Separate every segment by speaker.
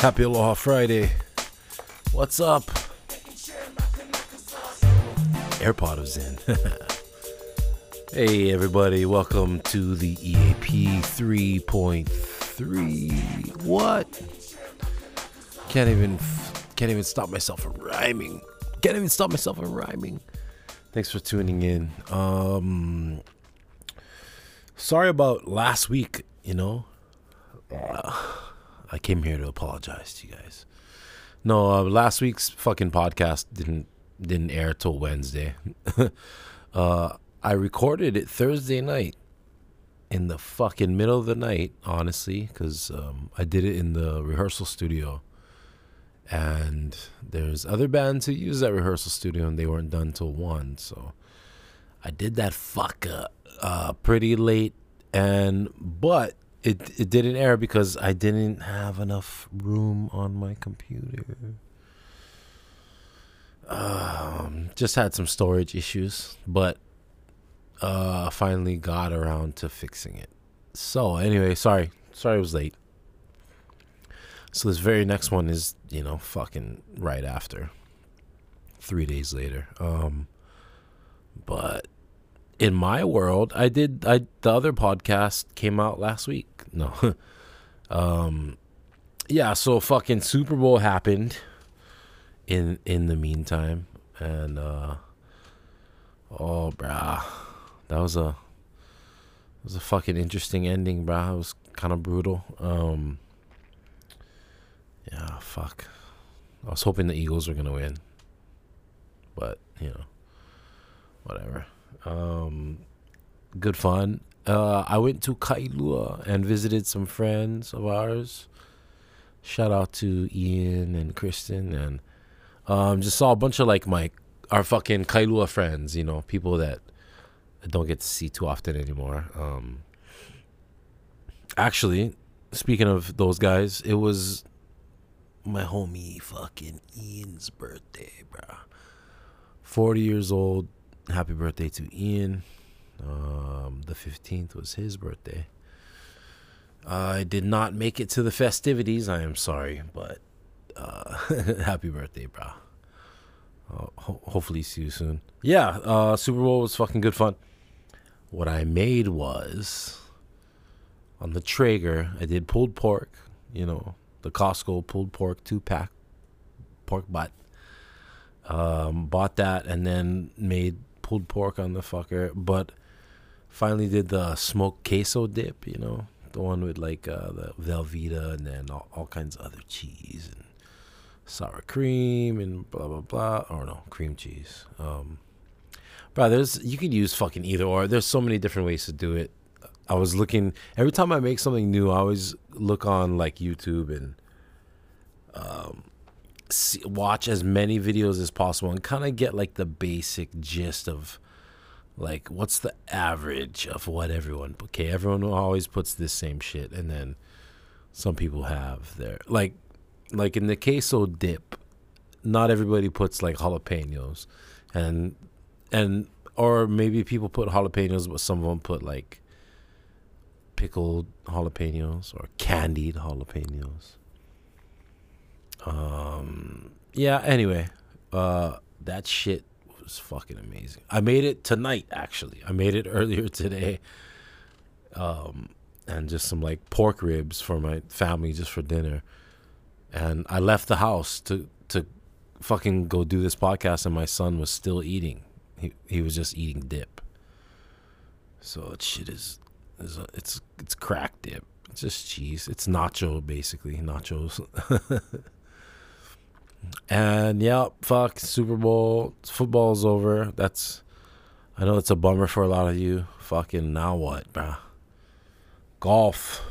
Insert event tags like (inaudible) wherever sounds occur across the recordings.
Speaker 1: Happy Aloha Friday. What's up? AirPod is in. (laughs) hey, everybody. Welcome to the EAP 3.3. What? Can't even can't even stop myself from rhyming. Can't even stop myself from rhyming. Thanks for tuning in. Um sorry about last week, you know. Uh, I came here to apologize to you guys. No, uh, last week's fucking podcast didn't didn't air till Wednesday. (laughs) uh, I recorded it Thursday night in the fucking middle of the night, honestly, because um, I did it in the rehearsal studio. And there's other bands who use that rehearsal studio and they weren't done till one. So I did that fuck up, uh, pretty late. And, but it, it didn't air because I didn't have enough room on my computer. Um, just had some storage issues, but uh, finally got around to fixing it. So anyway, sorry, sorry it was late. So this very next one is you know fucking right after, three days later. Um, but in my world, I did. I the other podcast came out last week. No, (laughs) um, yeah. So fucking Super Bowl happened in in the meantime and uh oh brah that was a it was a fucking interesting ending brah it was kind of brutal um yeah fuck. I was hoping the eagles were gonna win but you know whatever. Um good fun. Uh i went to kailua and visited some friends of ours. Shout out to ian and kristen and um, just saw a bunch of like my our fucking Kailua friends, you know, people that I don't get to see too often anymore. Um, actually, speaking of those guys, it was my homie fucking Ian's birthday, bro. Forty years old. Happy birthday to Ian. Um, the fifteenth was his birthday. I did not make it to the festivities. I am sorry, but uh, (laughs) happy birthday, bro. Uh, ho- hopefully, see you soon. Yeah, uh, Super Bowl was fucking good fun. What I made was on the Traeger, I did pulled pork, you know, the Costco pulled pork two pack pork butt. Um, bought that and then made pulled pork on the fucker, but finally did the smoked queso dip, you know, the one with like uh, the Velveeta and then all, all kinds of other cheese and sour cream and blah blah blah. Or no, cream cheese. Um, bro, there's you could use fucking either or. There's so many different ways to do it. I was looking every time I make something new. I always look on like YouTube and um, see, watch as many videos as possible and kind of get like the basic gist of like what's the average of what everyone. Okay, everyone always puts this same shit, and then some people have their like like in the queso dip, not everybody puts like jalapenos, and and or maybe people put jalapenos, but some of them put like pickled jalapenos or candied jalapenos. Um. Yeah. Anyway, uh, that shit was fucking amazing. I made it tonight. Actually, I made it (laughs) earlier today. Um, and just some like pork ribs for my family just for dinner and I left the house to to fucking go do this podcast, and my son was still eating. He he was just eating dip. So that shit is, a, it's it's crack dip. It's just cheese. It's nacho basically nachos. (laughs) and yeah, fuck Super Bowl. Football's over. That's I know it's a bummer for a lot of you. Fucking now what, bruh? Golf,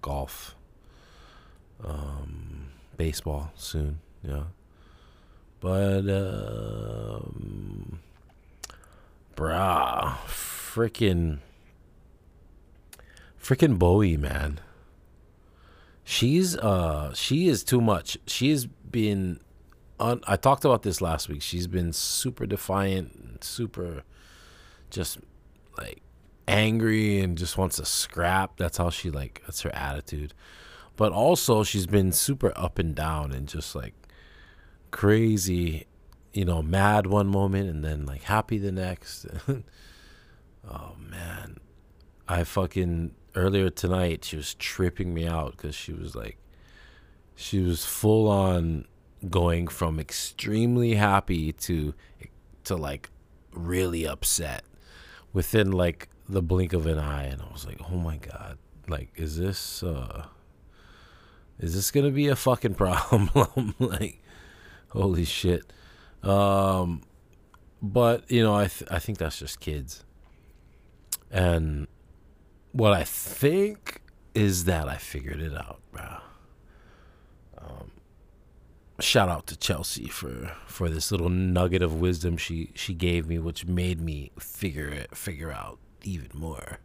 Speaker 1: golf. Um, baseball soon. Yeah, but um, brah, freaking, freaking Bowie, man. She's uh, she is too much. She's been. Un- I talked about this last week. She's been super defiant, super just like angry and just wants to scrap. That's how she like that's her attitude. But also she's been super up and down and just like crazy, you know, mad one moment and then like happy the next. (laughs) oh man. I fucking earlier tonight she was tripping me out cuz she was like she was full on going from extremely happy to to like really upset within like the blink of an eye and I was like, "Oh my god. Like is this uh is this going to be a fucking (laughs) problem?" (laughs) like holy shit. Um but, you know, I th- I think that's just kids. And what I think is that I figured it out, bro. Um, shout out to Chelsea for for this little nugget of wisdom she she gave me, which made me figure it figure out even more.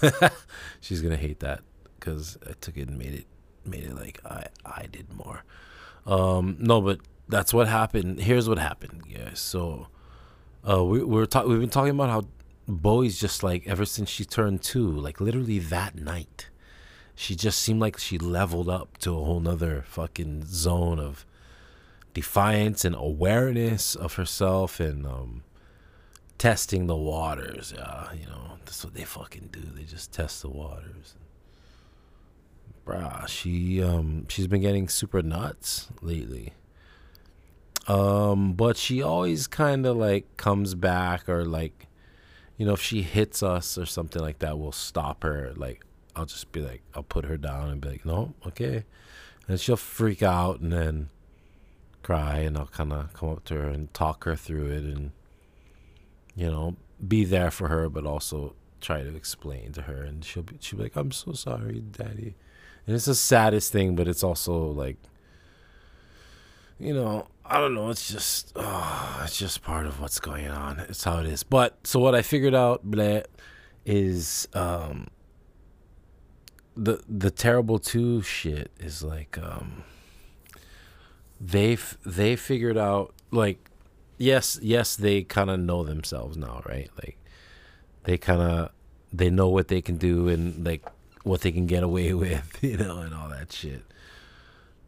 Speaker 1: (laughs) She's gonna hate that because I took it and made it made it like I I did more. Um, no, but that's what happened. Here's what happened, guys. So, uh, we we're talking. We've been talking about how Bowie's just like ever since she turned two, like literally that night she just seemed like she leveled up to a whole nother fucking zone of defiance and awareness of herself and um, testing the waters. Yeah, you know, that's what they fucking do. They just test the waters. Bruh, she um she's been getting super nuts lately. Um, but she always kind of like comes back or like, you know, if she hits us or something like that, we'll stop her. Like, I'll just be like, I'll put her down and be like, no, okay. And she'll freak out and then cry, and I'll kind of come up to her and talk her through it and, you know, be there for her, but also try to explain to her. And she'll be, she'll be like, I'm so sorry, daddy. And it's the saddest thing, but it's also like, you know, I don't know. It's just, oh, it's just part of what's going on. It's how it is. But so what I figured out, bleh, is um, the the terrible two shit is like um they they figured out like yes yes they kind of know themselves now right like they kind of they know what they can do and like what they can get away (laughs) with you know and all that shit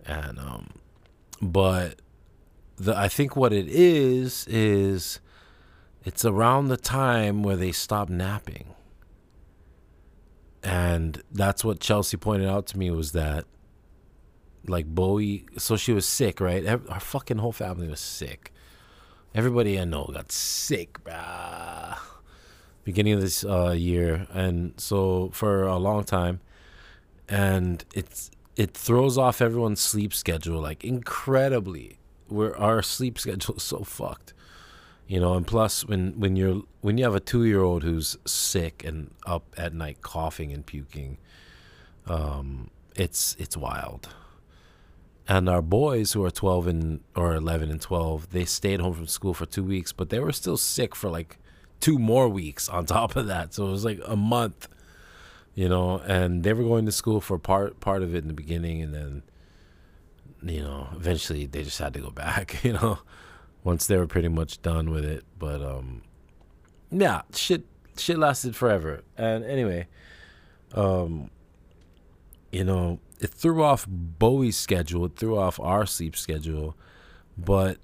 Speaker 1: and um but the i think what it is is it's around the time where they stop napping and that's what Chelsea pointed out to me was that like Bowie so she was sick, right? Our fucking whole family was sick. Everybody I know got sick, bruh. Beginning of this uh, year, and so for a long time, and it's it throws off everyone's sleep schedule like incredibly. Where our sleep schedule is so fucked you know and plus when when you're when you have a two year old who's sick and up at night coughing and puking um it's it's wild. And our boys who are 12 and or 11 and 12 they stayed home from school for two weeks but they were still sick for like two more weeks on (laughs) top of that. So it was like a month you know and they were going to school for part part of it in the beginning and then you know eventually they just had to go back (laughs) you know once they were pretty much done with it. But um, yeah, shit shit lasted forever. And anyway, um, you know, it threw off Bowie's schedule, it threw off our sleep schedule, but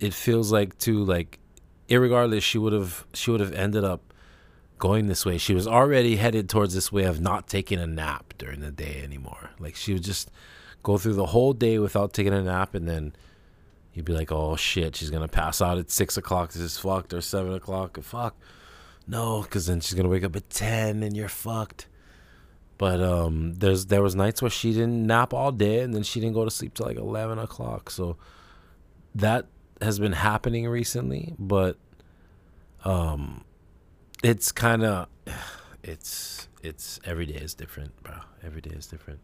Speaker 1: it feels like too like irregardless she would have she would have ended up going this way. She was already headed towards this way of not taking a nap during the day anymore. Like she was just go through the whole day without taking a nap and then you'd be like, oh shit, she's gonna pass out at six o'clock. This is fucked, or seven o'clock. Fuck, no, because then she's gonna wake up at ten, and you're fucked. But um, there's there was nights where she didn't nap all day, and then she didn't go to sleep till like eleven o'clock. So that has been happening recently, but um, it's kind of (sighs) it's it's every day is different, bro. Every day is different.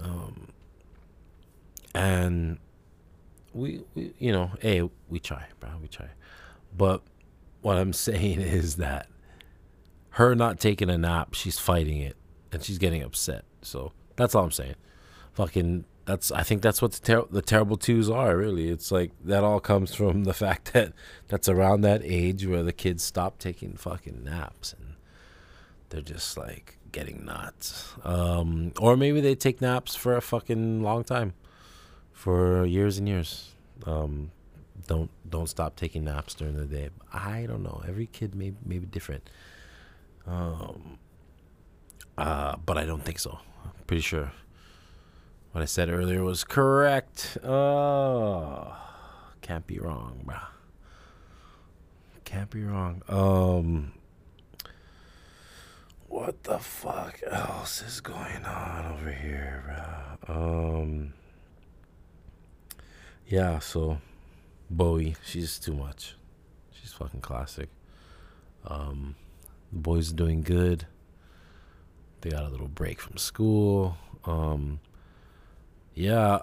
Speaker 1: Um, and we, we you know, hey, we try, bro, we try. But what I'm (laughs) saying is that her not taking a nap, she's fighting it and she's getting upset. So that's all I'm saying. Fucking that's I think that's what the, ter- the terrible twos are. Really, it's like that all comes from the (laughs) fact that that's around that age where the kids stop taking fucking naps and they're just like getting nuts. Um, or maybe they take naps for a fucking long time, for years and years. Um, don't don't stop taking naps during the day. I don't know. Every kid may may be different. Um, uh, but I don't think so. I'm pretty sure what I said earlier was correct. Oh, can't be wrong, bro. Can't be wrong. Um, what the fuck else is going on over here, bro? Um, yeah. So, Bowie, she's too much. She's fucking classic. Um, the boys are doing good. They got a little break from school. Um, yeah,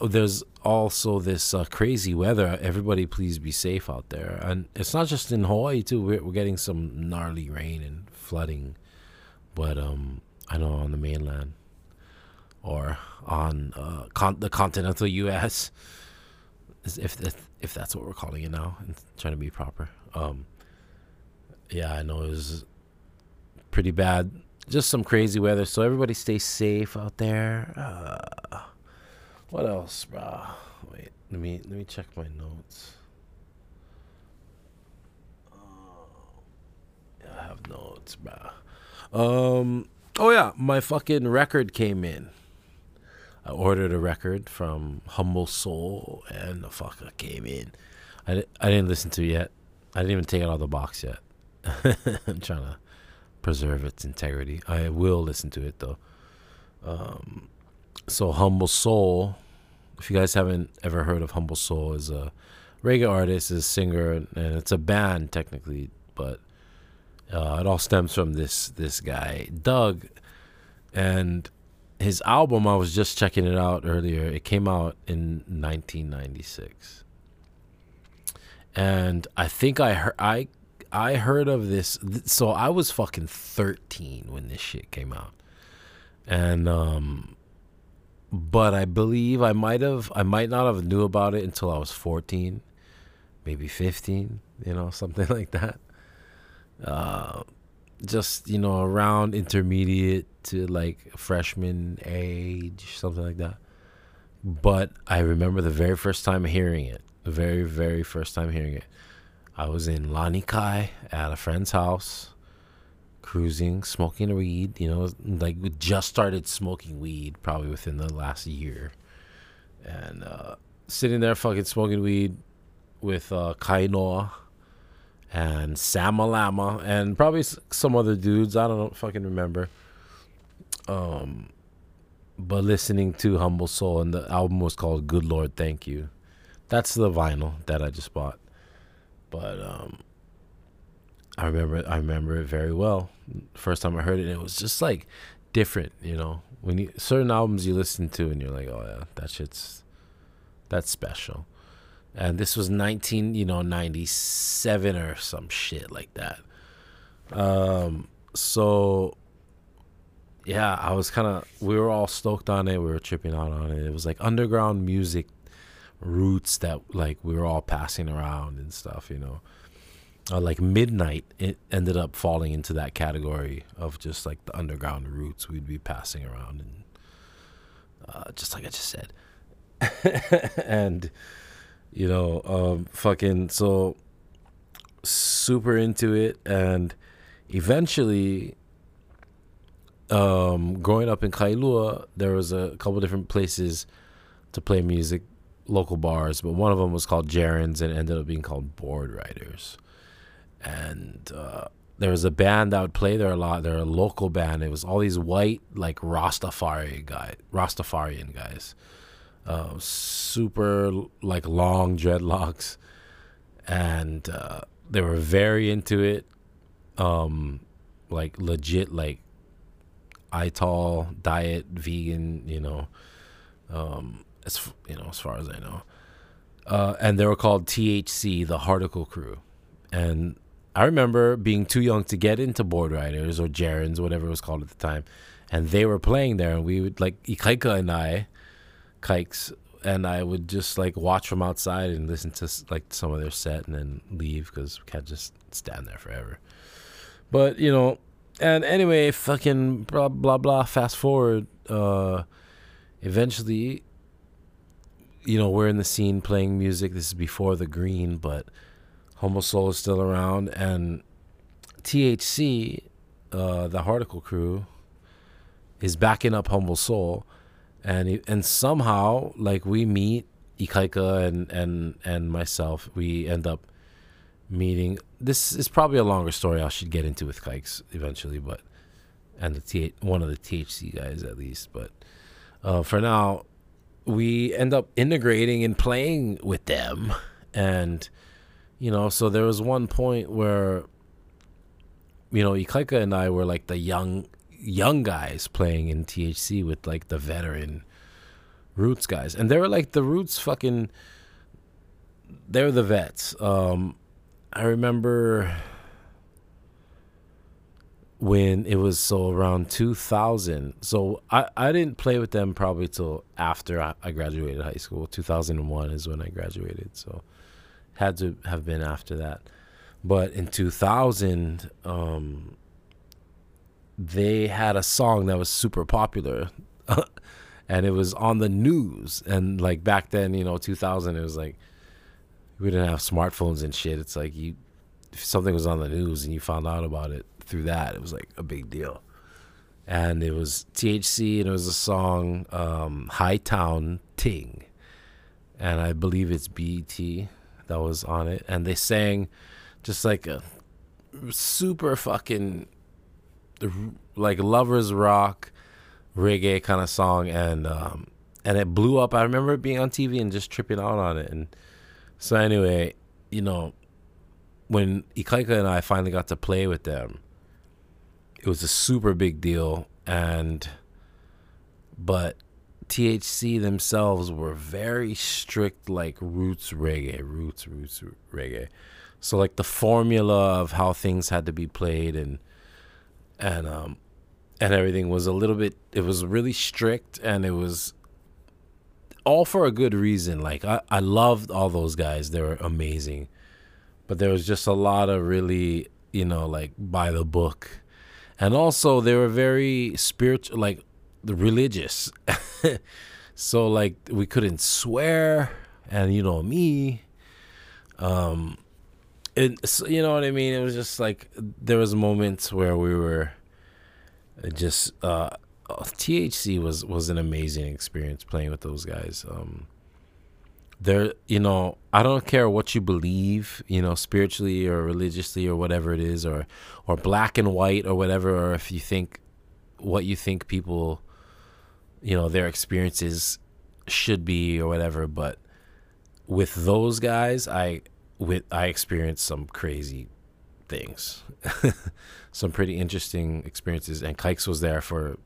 Speaker 1: uh, there's also this uh, crazy weather. Everybody, please be safe out there. And it's not just in Hawaii too. We're, we're getting some gnarly rain and flooding, but um, I know on the mainland or on uh, con- the continental U.S. If, if if that's what we're calling it now, and trying to be proper. Um, yeah, I know it was pretty bad. Just some crazy weather. So everybody stay safe out there. Uh, what else, bro? Wait, let me let me check my notes. Oh, yeah, I have notes, bro. Um. Oh yeah, my fucking record came in. I ordered a record from Humble Soul, and the fucker came in. I, I didn't listen to it yet. I didn't even take it out of the box yet. (laughs) I'm trying to preserve its integrity. I will listen to it though. Um, so Humble Soul, if you guys haven't ever heard of Humble Soul, is a reggae artist, is a singer, and it's a band technically, but uh, it all stems from this this guy Doug, and his album. I was just checking it out earlier. It came out in 1996, and I think I heard I I heard of this. So I was fucking 13 when this shit came out, and um, but I believe I might have I might not have knew about it until I was 14, maybe 15. You know, (laughs) something like that. Uh, just you know around intermediate to like freshman age, something like that. But I remember the very first time hearing it. The very very first time hearing it I was in Lanikai at a friend's house, cruising, smoking weed. You know, like we just started smoking weed probably within the last year, and uh, sitting there fucking smoking weed with uh, Kainoa and Samalama and probably some other dudes. I don't fucking remember. Um, but listening to Humble Soul and the album was called Good Lord Thank You. That's the vinyl that I just bought. But um, I remember I remember it very well. First time I heard it, it was just like different, you know. When you certain albums you listen to and you're like, oh yeah, that shit's that's special. And this was 19, you know, 97 or some shit like that. Um, so yeah, I was kind of we were all stoked on it. We were tripping out on it. It was like underground music roots that like we were all passing around and stuff, you know. Uh, like midnight, it ended up falling into that category of just like the underground roots we'd be passing around, and uh, just like I just said, (laughs) and you know, um, fucking so super into it, and eventually, um, growing up in Kailua, there was a couple different places to play music local bars, but one of them was called Jaron's and ended up being called Board Riders. And uh, there was a band that would play there a lot. They're a local band. It was all these white, like Rastafari guy, Rastafarian guys, uh, super like long dreadlocks, and uh, they were very into it. Um, like legit, like Ital diet, vegan, you know. Um, as you know, as far as I know. Uh, and they were called THC, the Heartical Crew. And I remember being too young to get into board riders or Jaron's, whatever it was called at the time. And they were playing there, and we would like Ikaika and I, kikes and I would just like watch from outside and listen to like some of their set and then leave because we can't just stand there forever. But you know, and anyway, fucking blah blah blah. Fast forward, uh, eventually, you know, we're in the scene playing music. This is before the green, but Humble Soul is still around, and THC, uh, the Heartical crew, is backing up Humble Soul and and somehow like we meet Ikaika and and and myself, we end up meeting. This is probably a longer story I should get into with Kikes eventually, but and the T- one of the THC guys at least. But uh, for now, we end up integrating and playing with them, and you know, so there was one point where you know Ikaika and I were like the young young guys playing in THC with like the veteran Roots guys, and they were like the Roots fucking. They're the vets. Um, I remember when it was so around 2000. So I, I didn't play with them probably till after I, I graduated high school. 2001 is when I graduated. So had to have been after that. But in 2000, um, they had a song that was super popular (laughs) and it was on the news. And like back then you know 2000 it was like we didn't have smartphones and shit. It's like you if something was on the news and you found out about it through that it was like a big deal. And it was THC and it was a song um, Hightown Ting. And I believe it's BET that was on it. And they sang just like a super fucking like lovers rock reggae kind of song and um and it blew up. I remember it being on TV and just tripping out on it. And so anyway, you know, when Ikaika and I finally got to play with them, it was a super big deal. And but THC themselves were very strict, like roots reggae, roots, roots reggae. So like the formula of how things had to be played and and um, and everything was a little bit. It was really strict, and it was all for a good reason. Like I, I loved all those guys; they were amazing, but there was just a lot of really, you know, like by the book, and also they were very spiritual, like the religious. (laughs) so like we couldn't swear, and you know me. Um, it, you know what I mean? It was just like there was moments where we were just uh, THC was was an amazing experience playing with those guys. Um, there, you know, I don't care what you believe, you know, spiritually or religiously or whatever it is, or or black and white or whatever, or if you think what you think people, you know, their experiences should be or whatever, but with those guys, I with I experienced some crazy things, (laughs) some pretty interesting experiences, and Kikes was there for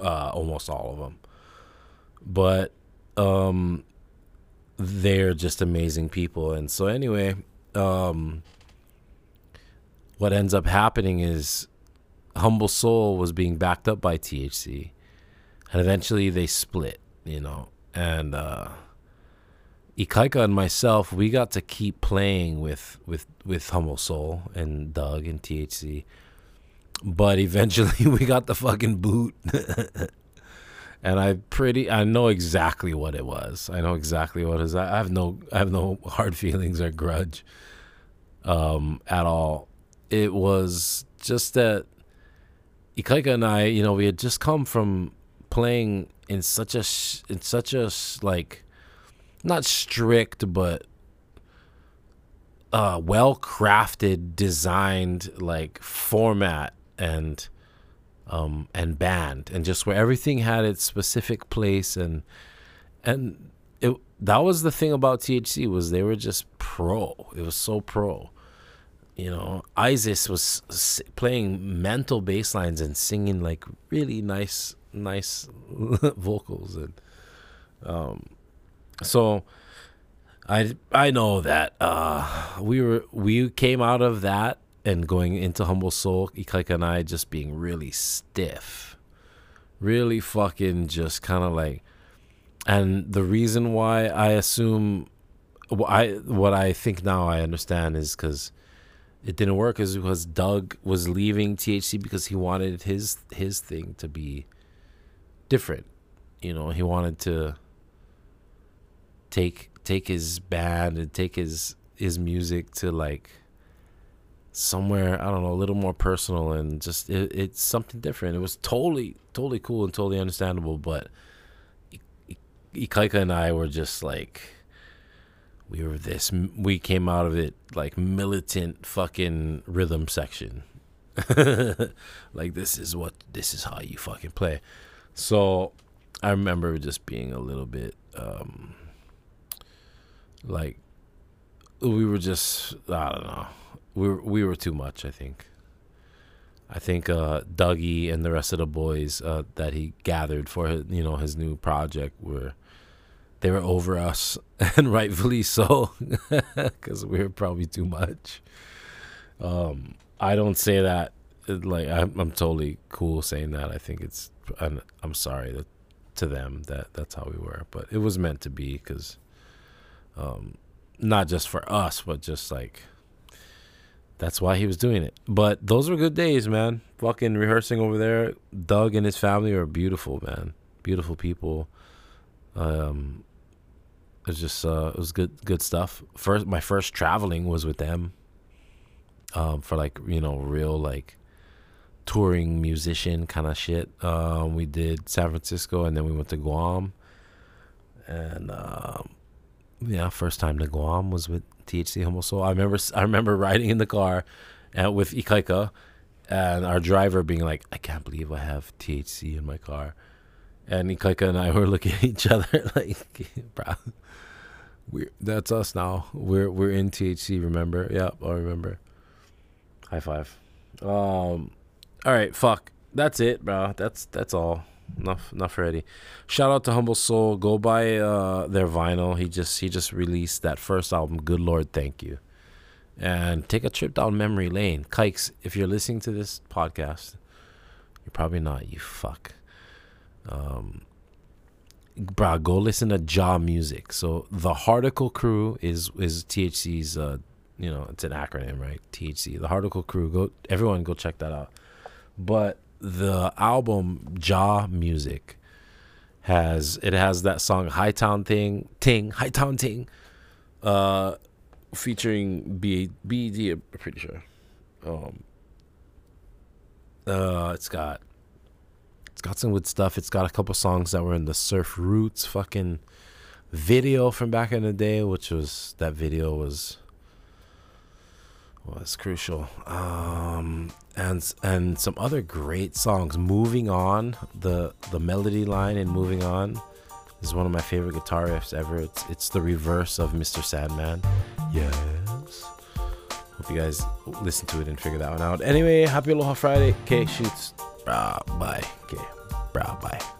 Speaker 1: uh, almost all of them. But um, they're just amazing people, and so anyway, um, what ends up happening is Humble Soul was being backed up by THC, and eventually they split, you know, and. Uh, Ikaika and myself, we got to keep playing with with with Humble Soul and Doug and THC, but eventually (laughs) we got the fucking boot, (laughs) and I pretty I know exactly what it was. I know exactly what it is. I have no I have no (laughs) hard feelings or grudge, um, at all. It was just that Ikaika and I, you know, we had just come from playing in such a in such a like not strict, but uh, well crafted, designed like format and um, and band, and just where everything had its specific place and and it that was the thing about THC was they were just pro. It was so pro. You know, Isis was playing mental bass lines and singing like really nice, nice (laughs) vocals, and um, so I I know that uh, we were we came out of that and going into Humble Soul, Ikaika and I just being really stiff. Really fucking just kind of like and the reason why I assume I what I think now I understand is because it didn't work is because Doug was leaving THC because he wanted his his thing to be different. You know, he wanted to take take his band and take his his music to like somewhere I don't know a little more personal and just it, it's something different. It was totally totally cool and totally understandable, but Ikaika and I were just like we were this we came out of it like militant fucking rhythm section (laughs) like this is what this is how you fucking play so i remember just being a little bit um like we were just i don't know we were, we were too much i think i think uh dougie and the rest of the boys uh that he gathered for his, you know his new project were they were over us, (laughs) and rightfully so, (laughs) because we were probably too much. Um, I don't say that like I'm, I'm totally cool saying that. I think it's I'm, I'm sorry that, to them that that's how we were, but it was meant to be because, um, not just for us, but just like that's why he was doing it. But those were good days, man. Fucking rehearsing over there. Doug and his family are beautiful, man. Beautiful people. Um, it was just uh, it was good good stuff. First, my first traveling was with them. Um, for like you know real like touring musician kind of shit. Um, we did San Francisco and then we went to Guam. And um, yeah, first time to Guam was with THC Humble Soul. I remember I remember riding in the car, and with Ikaika, and our driver being like, "I can't believe I have THC in my car." And Ikaika and I (laughs) were looking at each other (laughs) like, bro, we that's us now. We're we're in THC. Remember? Yep, I remember. High five. Um, all right, fuck. That's it, bro. That's that's all. Enough enough already. Shout out to Humble Soul. Go buy uh their vinyl. He just he just released that first album. Good Lord, thank you. And take a trip down memory lane. Kikes, if you're listening to this podcast, you're probably not. You fuck. Um, bro, go listen to Jah Music. So the Heartical Crew is is THC's. Uh, you know, it's an acronym, right? THC. The Heartical Crew. Go, everyone, go check that out. But the album Jah Music has it has that song Hightown Thing Ting Hightown Ting, uh, featuring B BD. I'm pretty sure. Um. Uh, it's got it's got some good stuff. It's got a couple songs that were in the Surf Roots fucking video from back in the day, which was that video was was crucial. Um, and and some other great songs. Moving on, the the melody line in Moving On is one of my favorite guitar riffs ever. It's it's the reverse of Mr. Sandman. Yes. Hope you guys listen to it and figure that one out. Anyway, happy Aloha Friday. Okay, shoots. Bye. Bye. Okay. Bye. Bye.